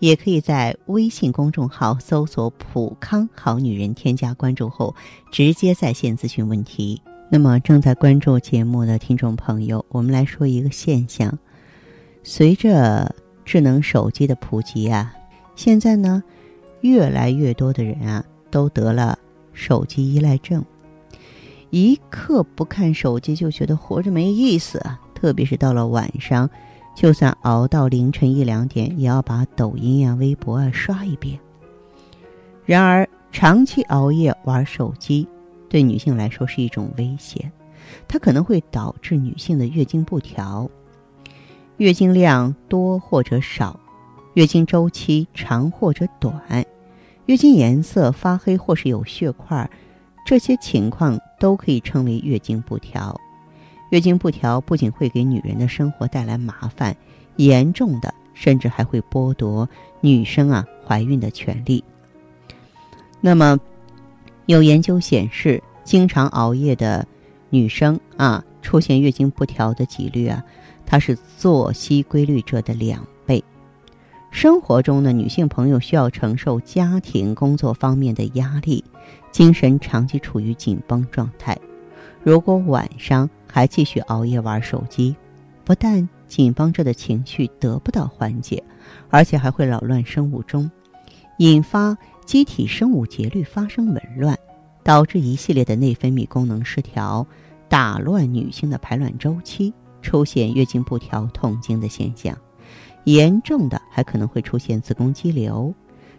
也可以在微信公众号搜索“普康好女人”，添加关注后直接在线咨询问题。那么，正在关注节目的听众朋友，我们来说一个现象：随着智能手机的普及啊，现在呢，越来越多的人啊都得了手机依赖症，一刻不看手机就觉得活着没意思啊，特别是到了晚上。就算熬到凌晨一两点，也要把抖音呀、微博啊刷一遍。然而，长期熬夜玩手机，对女性来说是一种威胁，它可能会导致女性的月经不调、月经量多或者少、月经周期长或者短、月经颜色发黑或是有血块，这些情况都可以称为月经不调。月经不调不仅会给女人的生活带来麻烦，严重的甚至还会剥夺女生啊怀孕的权利。那么，有研究显示，经常熬夜的女生啊，出现月经不调的几率啊，它是作息规律者的两倍。生活中的女性朋友需要承受家庭工作方面的压力，精神长期处于紧绷状态。如果晚上，还继续熬夜玩手机，不但紧绷着的情绪得不到缓解，而且还会扰乱生物钟，引发机体生物节律发生紊乱，导致一系列的内分泌功能失调，打乱女性的排卵周期，出现月经不调、痛经的现象。严重的还可能会出现子宫肌瘤、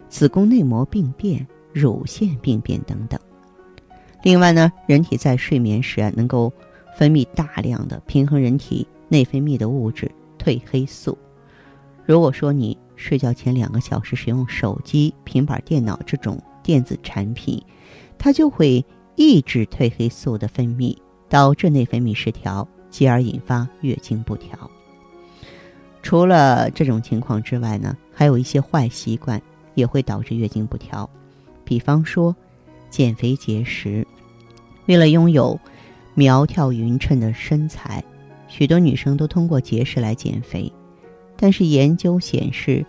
子宫内膜病变、乳腺病变等等。另外呢，人体在睡眠时啊，能够分泌大量的平衡人体内分泌的物质褪黑素。如果说你睡觉前两个小时使用手机、平板电脑这种电子产品，它就会抑制褪黑素的分泌，导致内分泌失调，继而引发月经不调。除了这种情况之外呢，还有一些坏习惯也会导致月经不调，比方说减肥节食，为了拥有。苗条匀称的身材，许多女生都通过节食来减肥，但是研究显示，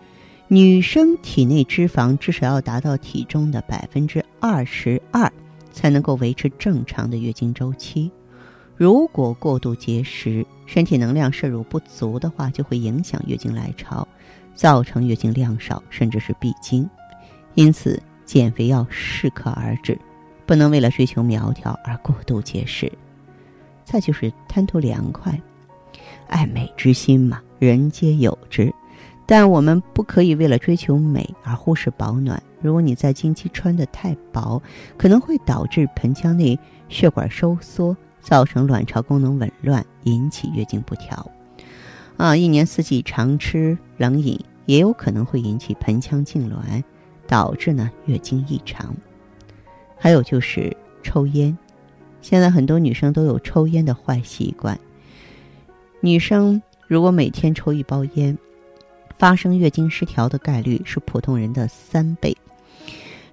女生体内脂肪至少要达到体重的百分之二十二，才能够维持正常的月经周期。如果过度节食，身体能量摄入不足的话，就会影响月经来潮，造成月经量少，甚至是闭经。因此，减肥要适可而止，不能为了追求苗条而过度节食。再就是贪图凉快，爱美之心嘛，人皆有之。但我们不可以为了追求美而忽视保暖。如果你在经期穿的太薄，可能会导致盆腔内血管收缩，造成卵巢功能紊乱，引起月经不调。啊，一年四季常吃冷饮，也有可能会引起盆腔痉挛，导致呢月经异常。还有就是抽烟。现在很多女生都有抽烟的坏习惯。女生如果每天抽一包烟，发生月经失调的概率是普通人的三倍。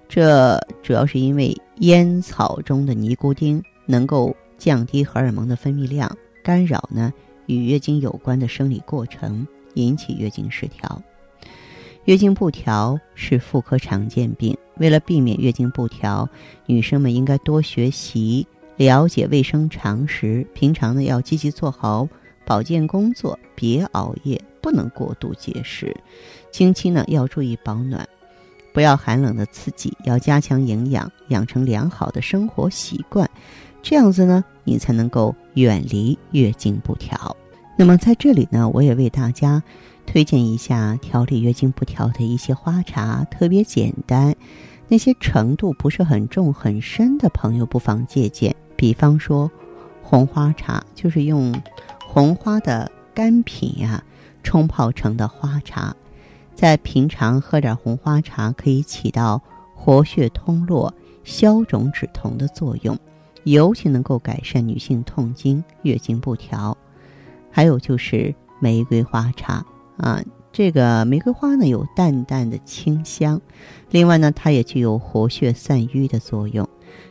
这主要是因为烟草中的尼古丁能够降低荷尔蒙的分泌量，干扰呢与月经有关的生理过程，引起月经失调。月经不调是妇科常见病，为了避免月经不调，女生们应该多学习。了解卫生常识，平常呢要积极做好保健工作，别熬夜，不能过度节食。经期呢要注意保暖，不要寒冷的刺激，要加强营养，养成良好的生活习惯，这样子呢你才能够远离月经不调。那么在这里呢，我也为大家推荐一下调理月经不调的一些花茶，特别简单，那些程度不是很重很深的朋友不妨借鉴。比方说，红花茶就是用红花的干品呀冲泡成的花茶，在平常喝点红花茶可以起到活血通络、消肿止痛的作用，尤其能够改善女性痛经、月经不调。还有就是玫瑰花茶啊，这个玫瑰花呢有淡淡的清香，另外呢它也具有活血散瘀的作用。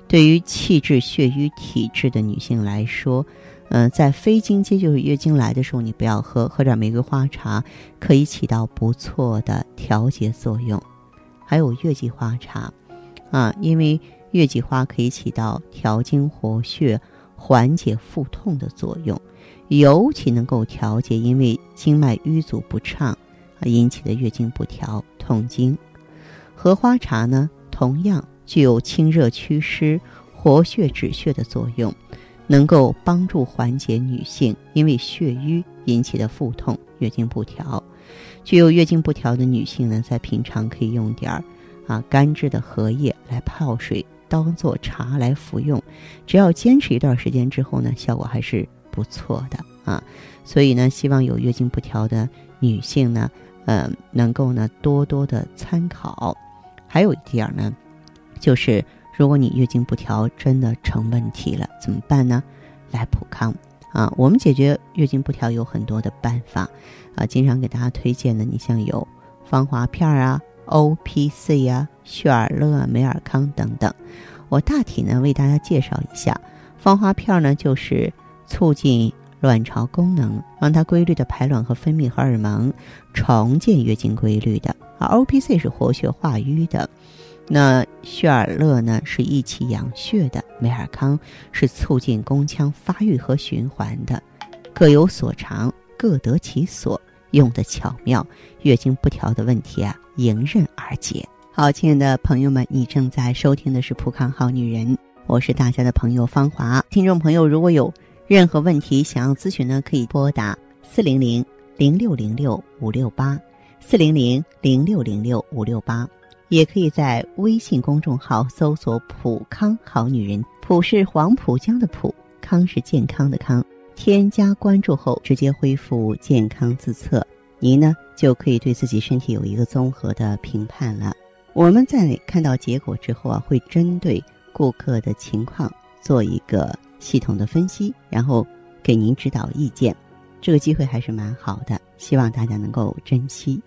对于气滞血瘀体质的女性来说，嗯，在非经期就是月经来的时候，你不要喝，喝点玫瑰花茶可以起到不错的调节作用。还有月季花茶，啊，因为月季花可以起到调经活血、缓解腹痛的作用，尤其能够调节因为经脉瘀阻不畅啊引起的月经不调、痛经。荷花茶呢，同样。具有清热祛湿、活血止血的作用，能够帮助缓解女性因为血瘀引起的腹痛、月经不调。具有月经不调的女性呢，在平常可以用点儿啊干制的荷叶来泡水，当做茶来服用。只要坚持一段时间之后呢，效果还是不错的啊。所以呢，希望有月经不调的女性呢，嗯，能够呢多多的参考。还有一点呢。就是如果你月经不调真的成问题了，怎么办呢？来普康啊！我们解决月经不调有很多的办法啊，经常给大家推荐的，你像有芳华片啊、O P C 啊、血尔乐、美尔康等等。我大体呢为大家介绍一下，芳华片呢就是促进卵巢功能，让它规律的排卵和分泌荷尔蒙，重建月经规律的。而 O P C 是活血化瘀的。那血尔乐呢是益气养血的，美尔康是促进宫腔发育和循环的，各有所长，各得其所，用的巧妙，月经不调的问题啊迎刃而解。好，亲爱的朋友们，你正在收听的是《普康好女人》，我是大家的朋友芳华。听众朋友，如果有任何问题想要咨询呢，可以拨打四零零零六零六五六八四零零零六零六五六八。也可以在微信公众号搜索“普康好女人”，普是黄浦江的浦，康是健康的康。添加关注后，直接恢复健康自测，您呢就可以对自己身体有一个综合的评判了。我们在看到结果之后啊，会针对顾客的情况做一个系统的分析，然后给您指导意见。这个机会还是蛮好的，希望大家能够珍惜。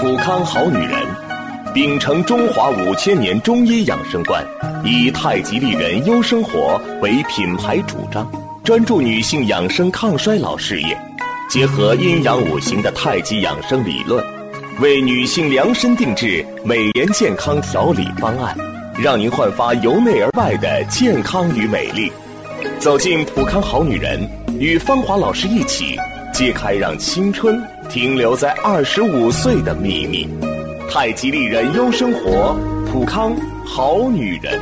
普康好女人，秉承中华五千年中医养生观，以太极丽人优生活为品牌主张，专注女性养生抗衰老事业，结合阴阳五行的太极养生理论，为女性量身定制美颜健康调理方案，让您焕发由内而外的健康与美丽。走进普康好女人，与芳华老师一起揭开让青春。停留在二十五岁的秘密，太极丽人优生活，普康好女人。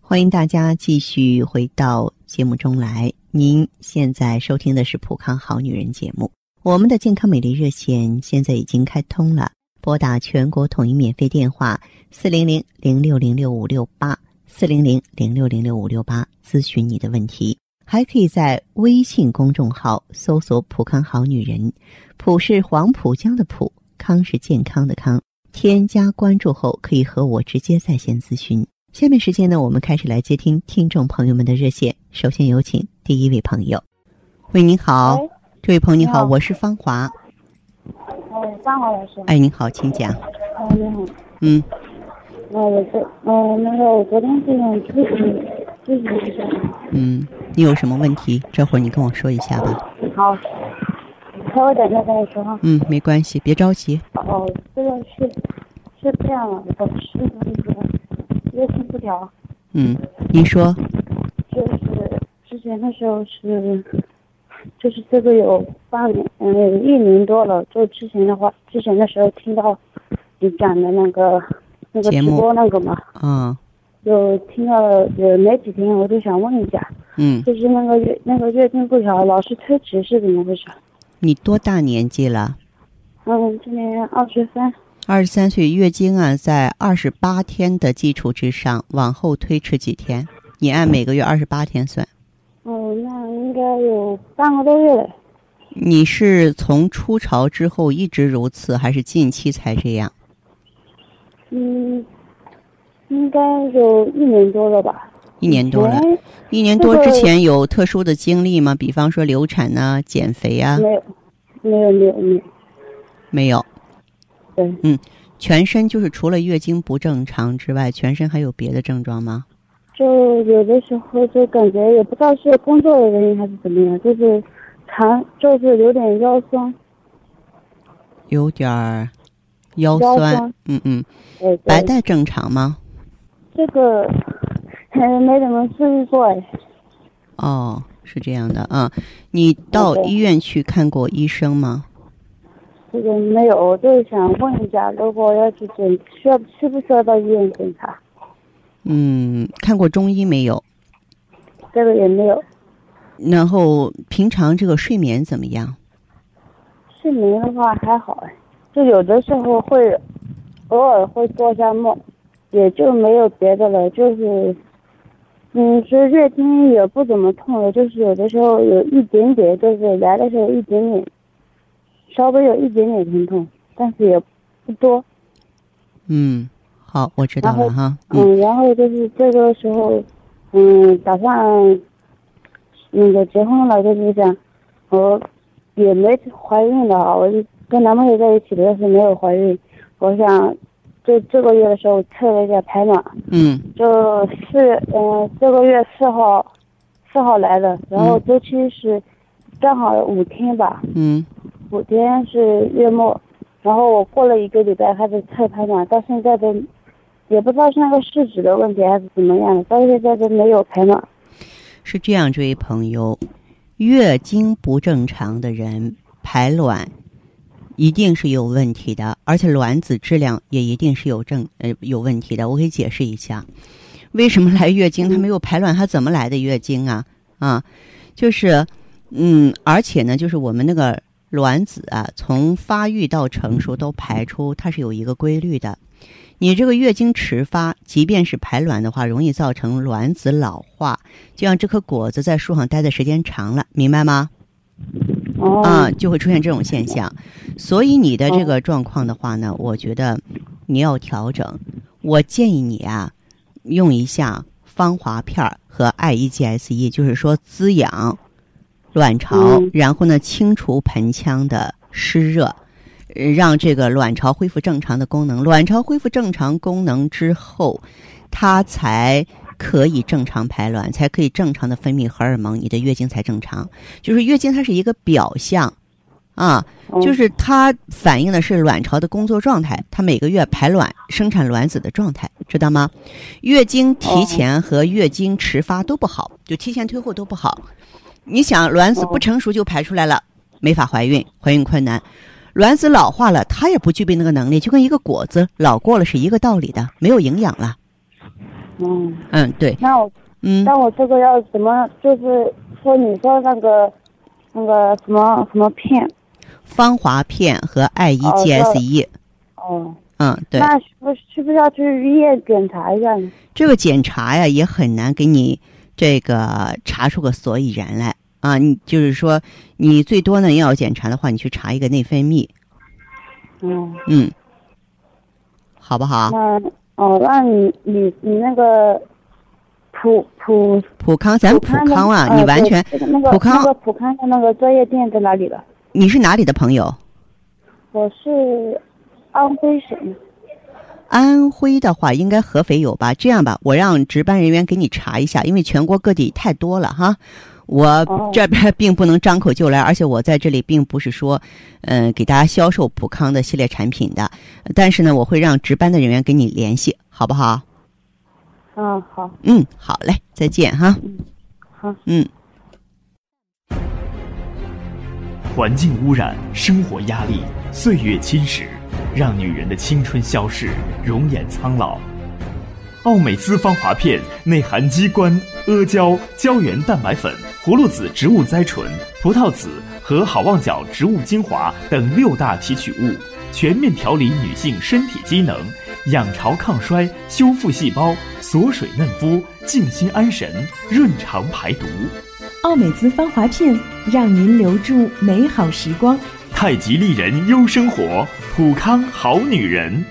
欢迎大家继续回到节目中来。您现在收听的是普康好女人节目。我们的健康美丽热线现在已经开通了，拨打全国统一免费电话四零零零六零六五六八四零零零六零六五六八咨询你的问题。还可以在微信公众号搜索“普康好女人”，普是黄浦江的浦，康是健康的康。添加关注后，可以和我直接在线咨询。下面时间呢，我们开始来接听听众朋友们的热线。首先有请第一位朋友。喂，您好，这位朋友你好，我是芳华。哎，芳华老师。哎，您好，请讲。哎，你好。嗯。那我昨，嗯，那个我昨天是想咨询咨询一下。嗯。你有什么问题？这会儿你跟我说一下吧。好，稍微等一下跟你说哈。嗯，没关系，别着急。哦，这个是是这样的，我是那个月经不调。嗯，你说。就是之前的时候是，就是这个有半年，嗯，一年多了。就之前的话，之前的时候听到你讲的那个那个直播那个嘛。嗯。有听到有没几天，我就想问一下。嗯，就是那个月那个月经不调，老是推迟是怎么回事？你多大年纪了？嗯，今年二十三。二十三岁，月经啊，在二十八天的基础之上往后推迟几天？你按每个月二十八天算。哦，那应该有半个多月了。你是从初潮之后一直如此，还是近期才这样？嗯，应该有一年多了吧。一年多了，一年多之前有特殊的经历吗？比方说流产呐、减肥啊？没有，没有，没有，没有。没有。对。嗯，全身就是除了月经不正常之外，全身还有别的症状吗？就有的时候就感觉也不知道是工作的原因还是怎么样，就是长，就是有点腰酸。有点儿腰酸。嗯嗯。对。白带正常吗？这个还。没怎么注意过哎。哦，是这样的啊，你到医院去看过医生吗？这个没有，我就是想问一下，如果要去检，需要需不需要到医院检查？嗯，看过中医没有？这个也没有。然后平常这个睡眠怎么样？睡眠的话还好哎，就有的时候会偶尔会做下梦，也就没有别的了，就是。嗯，其实月经也不怎么痛了，就是有的时候有一点点，就是来的时候一点点，稍微有一点点疼痛，但是也不多。嗯，好，我知道了哈。嗯，然后就是这个时候，嗯，打算那个结婚了，就是想，我也没怀孕的，我跟男朋友在一起的时候没有怀孕，我想。就这个月的时候测了一下排卵，嗯，就四嗯这个月四号，四号来的，然后周期是正好五天吧，嗯，五天是月末，然后我过了一个礼拜开始测排卵，到现在都也不知道是那个试纸的问题还是怎么样的，到现在都没有排卵。是这样，这位朋友，月经不正常的人排卵。一定是有问题的，而且卵子质量也一定是有正呃有问题的。我可以解释一下，为什么来月经他没有排卵，他怎么来的月经啊？啊，就是嗯，而且呢，就是我们那个卵子啊，从发育到成熟都排出，它是有一个规律的。你这个月经迟发，即便是排卵的话，容易造成卵子老化，就像这颗果子在树上待的时间长了，明白吗？啊，就会出现这种现象，所以你的这个状况的话呢，我觉得你要调整。我建议你啊，用一下芳华片和 IEGSE，就是说滋养卵巢，然后呢清除盆腔的湿热，让这个卵巢恢复正常的功能。卵巢恢复正常功能之后，它才。可以正常排卵，才可以正常的分泌荷尔蒙，你的月经才正常。就是月经它是一个表象，啊，就是它反映的是卵巢的工作状态，它每个月排卵、生产卵子的状态，知道吗？月经提前和月经迟发都不好，就提前推后都不好。你想，卵子不成熟就排出来了，没法怀孕，怀孕困难；卵子老化了，它也不具备那个能力，就跟一个果子老过了是一个道理的，没有营养了。嗯嗯，对。那我，嗯，那我这个要怎么？就是说，你说那个，那个什么什么片，芳华片和 IEGSE。哦。嗯，对。那需不需不需要去医院检查一下呢？这个检查呀，也很难给你这个查出个所以然来啊。你就是说，你最多呢要检查的话，你去查一个内分泌。嗯。嗯。好不好？那。哦，那你你你那个普普普康，咱普康啊，你完全普康那个普康的那个专业店在哪里了？你是哪里的朋友？我是安徽省。安徽的话，应该合肥有吧？这样吧，我让值班人员给你查一下，因为全国各地太多了哈。我这边并不能张口就来，而且我在这里并不是说，嗯，给大家销售普康的系列产品的。但是呢，我会让值班的人员跟你联系，好不好？嗯，好。嗯，好嘞，再见哈。嗯，好。嗯。环境污染、生活压力、岁月侵蚀，让女人的青春消逝，容颜苍老。奥美姿芳华片内含鸡冠、阿胶、胶原蛋白粉、葫芦籽植物甾醇、葡萄籽和好望角植物精华等六大提取物，全面调理女性身体机能，养巢抗衰、修复细胞、锁水嫩肤、静心安神、润肠排毒。奥美姿芳华片，让您留住美好时光。太极丽人优生活，普康好女人。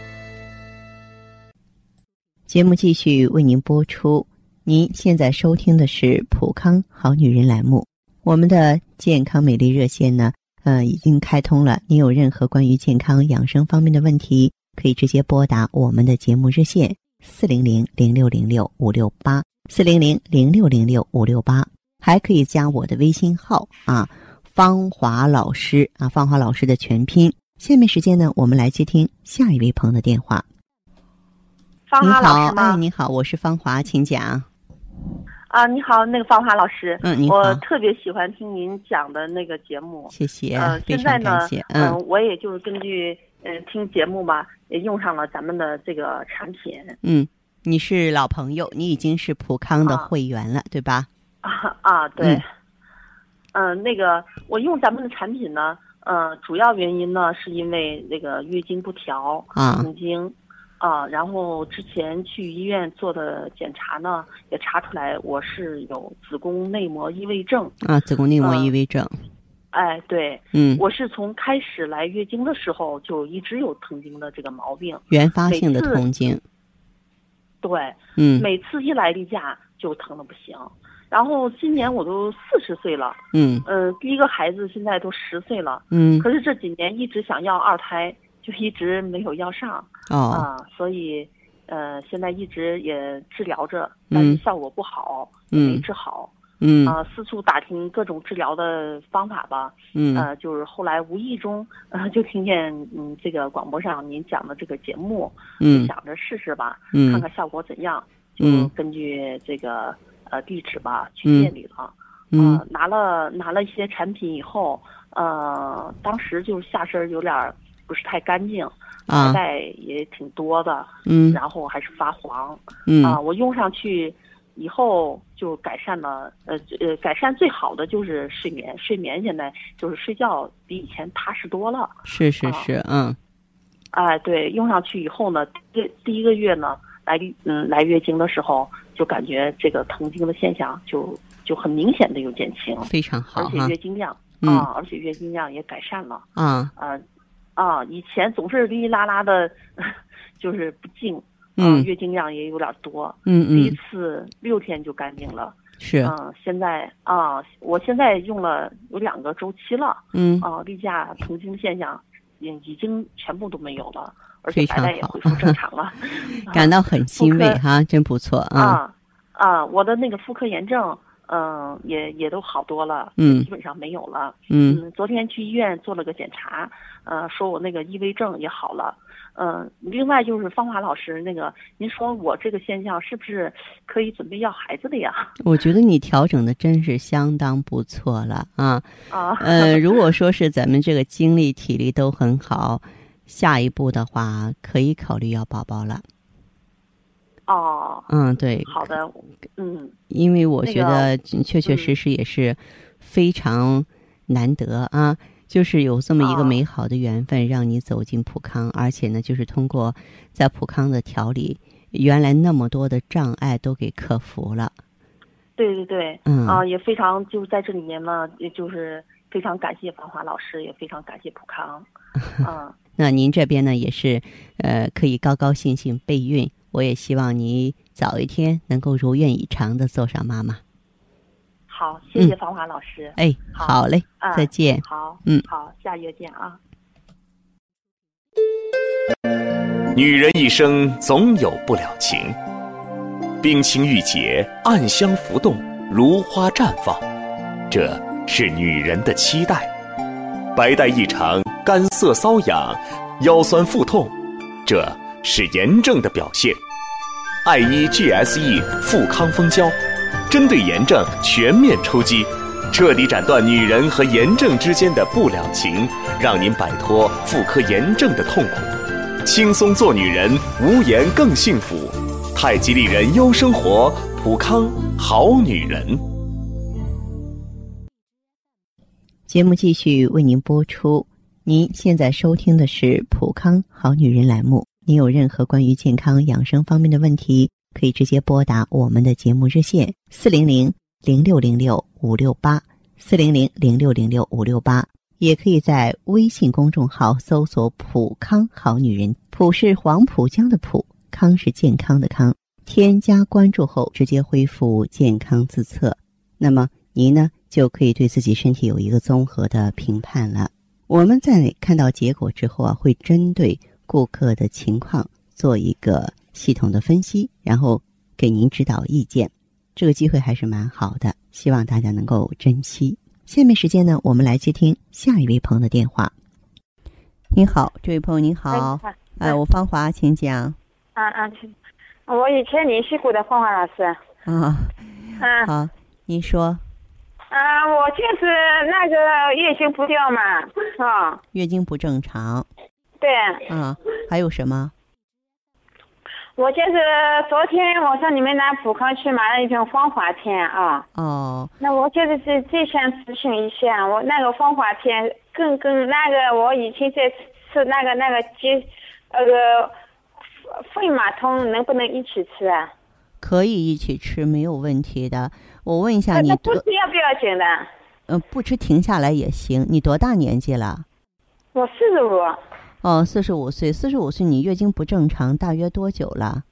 节目继续为您播出。您现在收听的是普康好女人栏目。我们的健康美丽热线呢，呃，已经开通了。您有任何关于健康养生方面的问题，可以直接拨打我们的节目热线四零零零六零六五六八四零零零六零六五六八，还可以加我的微信号啊，芳华老师啊，芳华老师的全拼。下面时间呢，我们来接听下一位朋友的电话。芳华老师吗？哎，你好，我是芳华，请讲。啊，你好，那个芳华老师，嗯，我特别喜欢听您讲的那个节目，谢谢，呃，非现在呢嗯，我也就是根据嗯听节目吧，也用上了咱们的这个产品嗯，你是老朋友，你已经是普康的啊会员了，对吧？啊啊，对嗯，嗯、那个我用咱们的产品呢，呃，主要原因呢是因为那个月经不调，啊痛经。啊，然后之前去医院做的检查呢，也查出来我是有子宫内膜异位症。啊，子宫内膜嗯异位症，哎，对，嗯，我是从开始来月经的时候就一直有疼经的这个毛病。原发性的痛经，对，嗯每次一来例假就疼的不行。然后今年我都四十岁了，嗯呃、第一个孩子现在都十岁了，嗯，可是这几年一直想要二胎，就一直没有要上哦，啊，所以呃现在一直也治疗着，但是嗯效果不好，也没嗯治好。嗯。啊，四处打听各种治疗的方法吧，嗯。呃，就是后来无意中，呃，就听见嗯这个广播上您讲的这个节目，嗯。想着试试吧，嗯。看看效果怎样，就嗯根据这个呃地址吧去嗯店里了，嗯。呃，拿了拿了一些产品以后，呃，当时就是下身有点儿不是太干净，啊。白带也挺多的，嗯。然后还是发黄，嗯。啊，我用上去以后就改善了，呃呃，改善最好的就是睡眠，睡眠现在就是睡觉比以前踏实多了。是是啊。是，嗯。哎，对，用上去以后呢，第第一个月呢，来嗯来月经的时候，就感觉这个疼经的现象就就很明显的有减轻，非常好而且月经量嗯。啊，而且月经量也改善了。啊。啊啊，以前总是哩哩啦啦的，就是不净，啊，嗯。月经量也有点多。嗯第一嗯次六天就干净了，是。嗯、现在啊，我现在用了有两个周期了，嗯。啊，例假痛经现象已已经全部都没有了，而且白带也恢复正常了，感到很欣慰哈，真不错啊，啊。啊，我的那个妇科炎症，嗯、也也都好多了，嗯基本上没有了，嗯嗯，昨天去医院做了个检查，呃，说我那个异位症也好了。嗯、另外就是芳华老师，那个您说我这个现象是不是可以准备要孩子的呀？我觉得你调整的真是相当不错了啊。啊，呃，如果说是咱们这个精力体力都很好，下一步的话可以考虑要宝宝了。哦，嗯，对，好的，嗯，因为我觉得确确实实也是非常难得啊，就是有这么一个哦美好的缘分，让你走进普康，而且呢，就是通过在普康的调理，原来那么多的障碍都给克服了。对对对，嗯啊，也非常就是在这里面呢，也就是非常感谢芳华老师，也非常感谢普康，嗯。那您这边呢，也是呃，可以高高兴兴备孕。我也希望你早一天能够如愿以偿的做上妈妈。好，谢谢嗯芳华老师。哎，好好嘞，啊再见。好，嗯好，下月见啊。女人一生总有不了情，冰清玉洁，暗香浮动，如花绽放，这是女人的期待。白带异常，干涩瘙痒，腰酸腹痛，这是炎症的表现。爱伊 GSE 富康蜂胶，针对炎症全面出击，彻底斩断女人和炎症之间的不了情，让您摆脱妇科炎症的痛苦。轻松做女人，无言更幸福。太极丽人优生活，普康好女人。节目继续为您播出。您现在收听的是普康好女人栏目。您有任何关于健康养生方面的问题，可以直接拨打我们的节目热线四零零零六零六五六八四零零零六零六五六八，也可以在微信公众号搜索“普康好女人”，普是黄浦江的浦，康是健康的康。添加关注后，直接恢复健康自测，那么您呢就可以对自己身体有一个综合的评判了。我们在看到结果之后啊，会针对顾客的情况做一个系统的分析，然后给您指导意见。这个机会还是蛮好的，希望大家能够珍惜。下面时间呢，我们来接听下一位朋友的电话。您好，这位朋友您好，哎，我芳华，请讲。啊啊，我以前联系过的芳华老师。啊。嗯。好，您说。啊，我就是那个月经不掉嘛，啊。月经不正常。对。啊，还有什么？我就是昨天我上你们那普康去买了一瓶芳华片啊。哦。那我就是最最想咨询一下，我那个芳华片跟跟那个我以前在吃那个那个鸡那个肺马通能不能一起吃啊？可以一起吃，没有问题的。我问一下你，不吃要不要紧的？嗯，不吃停下来也行。你多大年纪了？我四十五。哦，四十五岁，四十五岁，你月经不正常，大约多久了？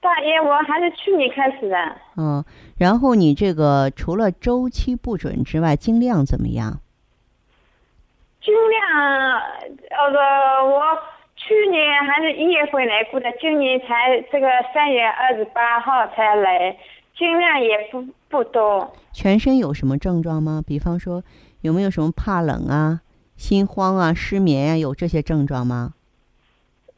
大约我还是去年开始的。嗯，然后你这个除了周期不准之外，经量怎么样？经量，呃个我去年还是一月份来过的，今年才这个三月二十八号才来，经量也不不多。全身有什么症状吗？比方说，有没有什么怕冷啊？心慌啊，失眠呀，有这些症状吗？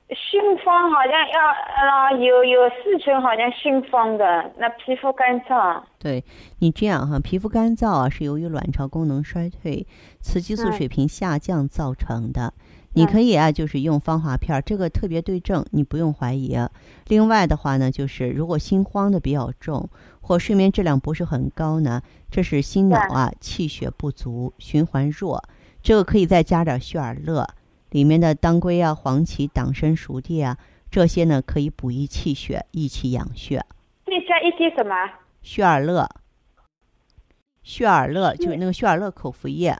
心慌好像要呃有有事情，好像心慌的。那皮肤干燥。对你这样哈，皮肤干燥啊，是由于卵巢功能衰退、雌激素水平下降造成的。你可以啊，就是用芳华片，这个特别对症，你不用怀疑。另外的话呢，就是如果心慌的比较重，或睡眠质量不是很高呢，这是心脑啊气血不足，循环弱。这个可以再加点血尔乐，里面的当归啊、黄芪、党参、熟地啊，这些呢可以补益气血、益气养血。再加一些什么？血尔乐。血尔乐就是那个血尔乐口服液。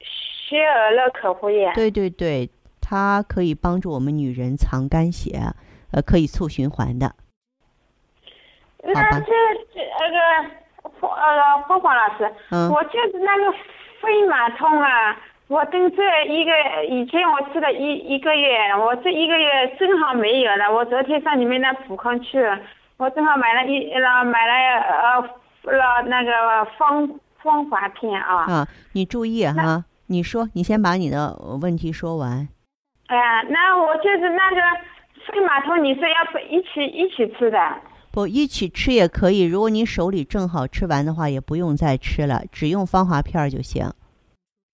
血尔乐口服液。对对对，它可以帮助我们女人藏肝血，呃，可以促循环的。那这这那个呃，凤凰老师，嗯，我就是那个。肺马通啊！我等这一个以前我吃了一一个月，我这一个月正好没有了。我昨天上你们那普康去了，我正好买了一了买了呃了那个芳芳华片啊。啊，你注意哈，你说你先把你的问题说完。哎呀，那我就是那个肺马通，你说要不一起一起吃的？不，一起吃也可以。如果你手里正好吃完的话，也不用再吃了，只用芳华片就行。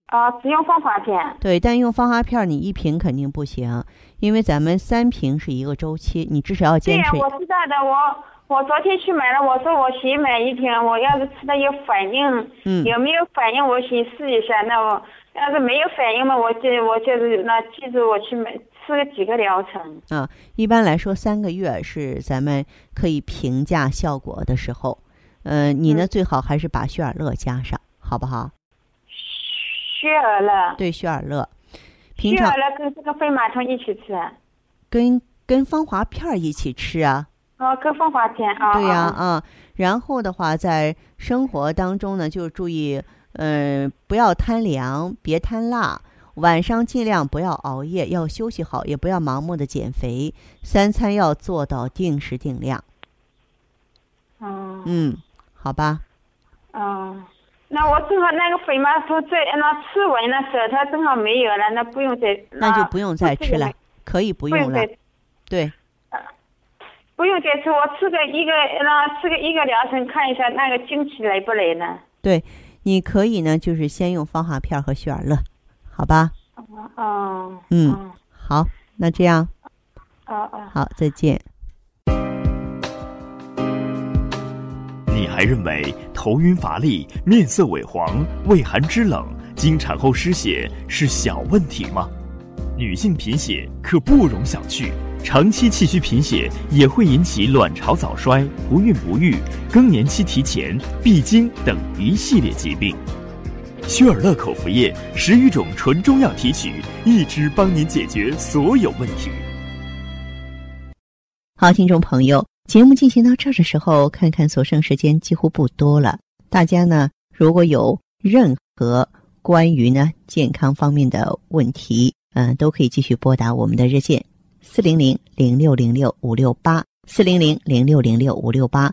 啊，只用芳华片。对，但用芳华片你一瓶肯定不行，因为咱们三瓶是一个周期，你至少要坚持。对，我知道的。我我昨天去买了，我说我先买一瓶，我要是吃了有反应，嗯，有没有反应，我先试一下。那我要是没有反应嘛，我就我就是那记住我去买。吃了几个疗程啊？一般来说，三个月是咱们可以评价效果的时候。呃，你呢，最好还是把血尔乐加上，好不好？血尔乐。对，血尔乐。血尔乐跟这个飞马通一起吃。跟跟芳华片一起吃啊。哦，跟芳华片啊。对呀，啊。然后的话，在生活当中呢，就注意，嗯，不要贪凉，别贪辣。晚上尽量不要熬夜，要休息好，也不要盲目的减肥。三餐要做到定时定量。嗯。嗯，好吧。嗯，那我正好那个肥妈说在那吃完了，手头正好没有了，那不用再。那就不用再吃了，可以不用了。对。不用再吃，我吃个一个，那吃个一个疗程，看一下那个经期来不来呢？对，你可以呢，就是先用芳华片和血尔乐。好吧，哦，嗯，好，那这样，哦哦，好，再见。你还认为头晕乏力、面色萎黄、畏寒肢冷、经产后失血是小问题吗？女性贫血可不容小觑。长期气虚贫血也会引起卵巢早衰、不孕不育、更年期提前、闭经等一系列疾病。薛尔乐口服液十余种纯中药提取，一支帮您解决所有问题。好，听众朋友，节目进行到这儿的时候，看看所剩时间几乎不多了。大家呢，如果有任何关于呢健康方面的问题，嗯，都可以继续拨打我们的热线四零零零六零六五六八四零零零六零六五六八。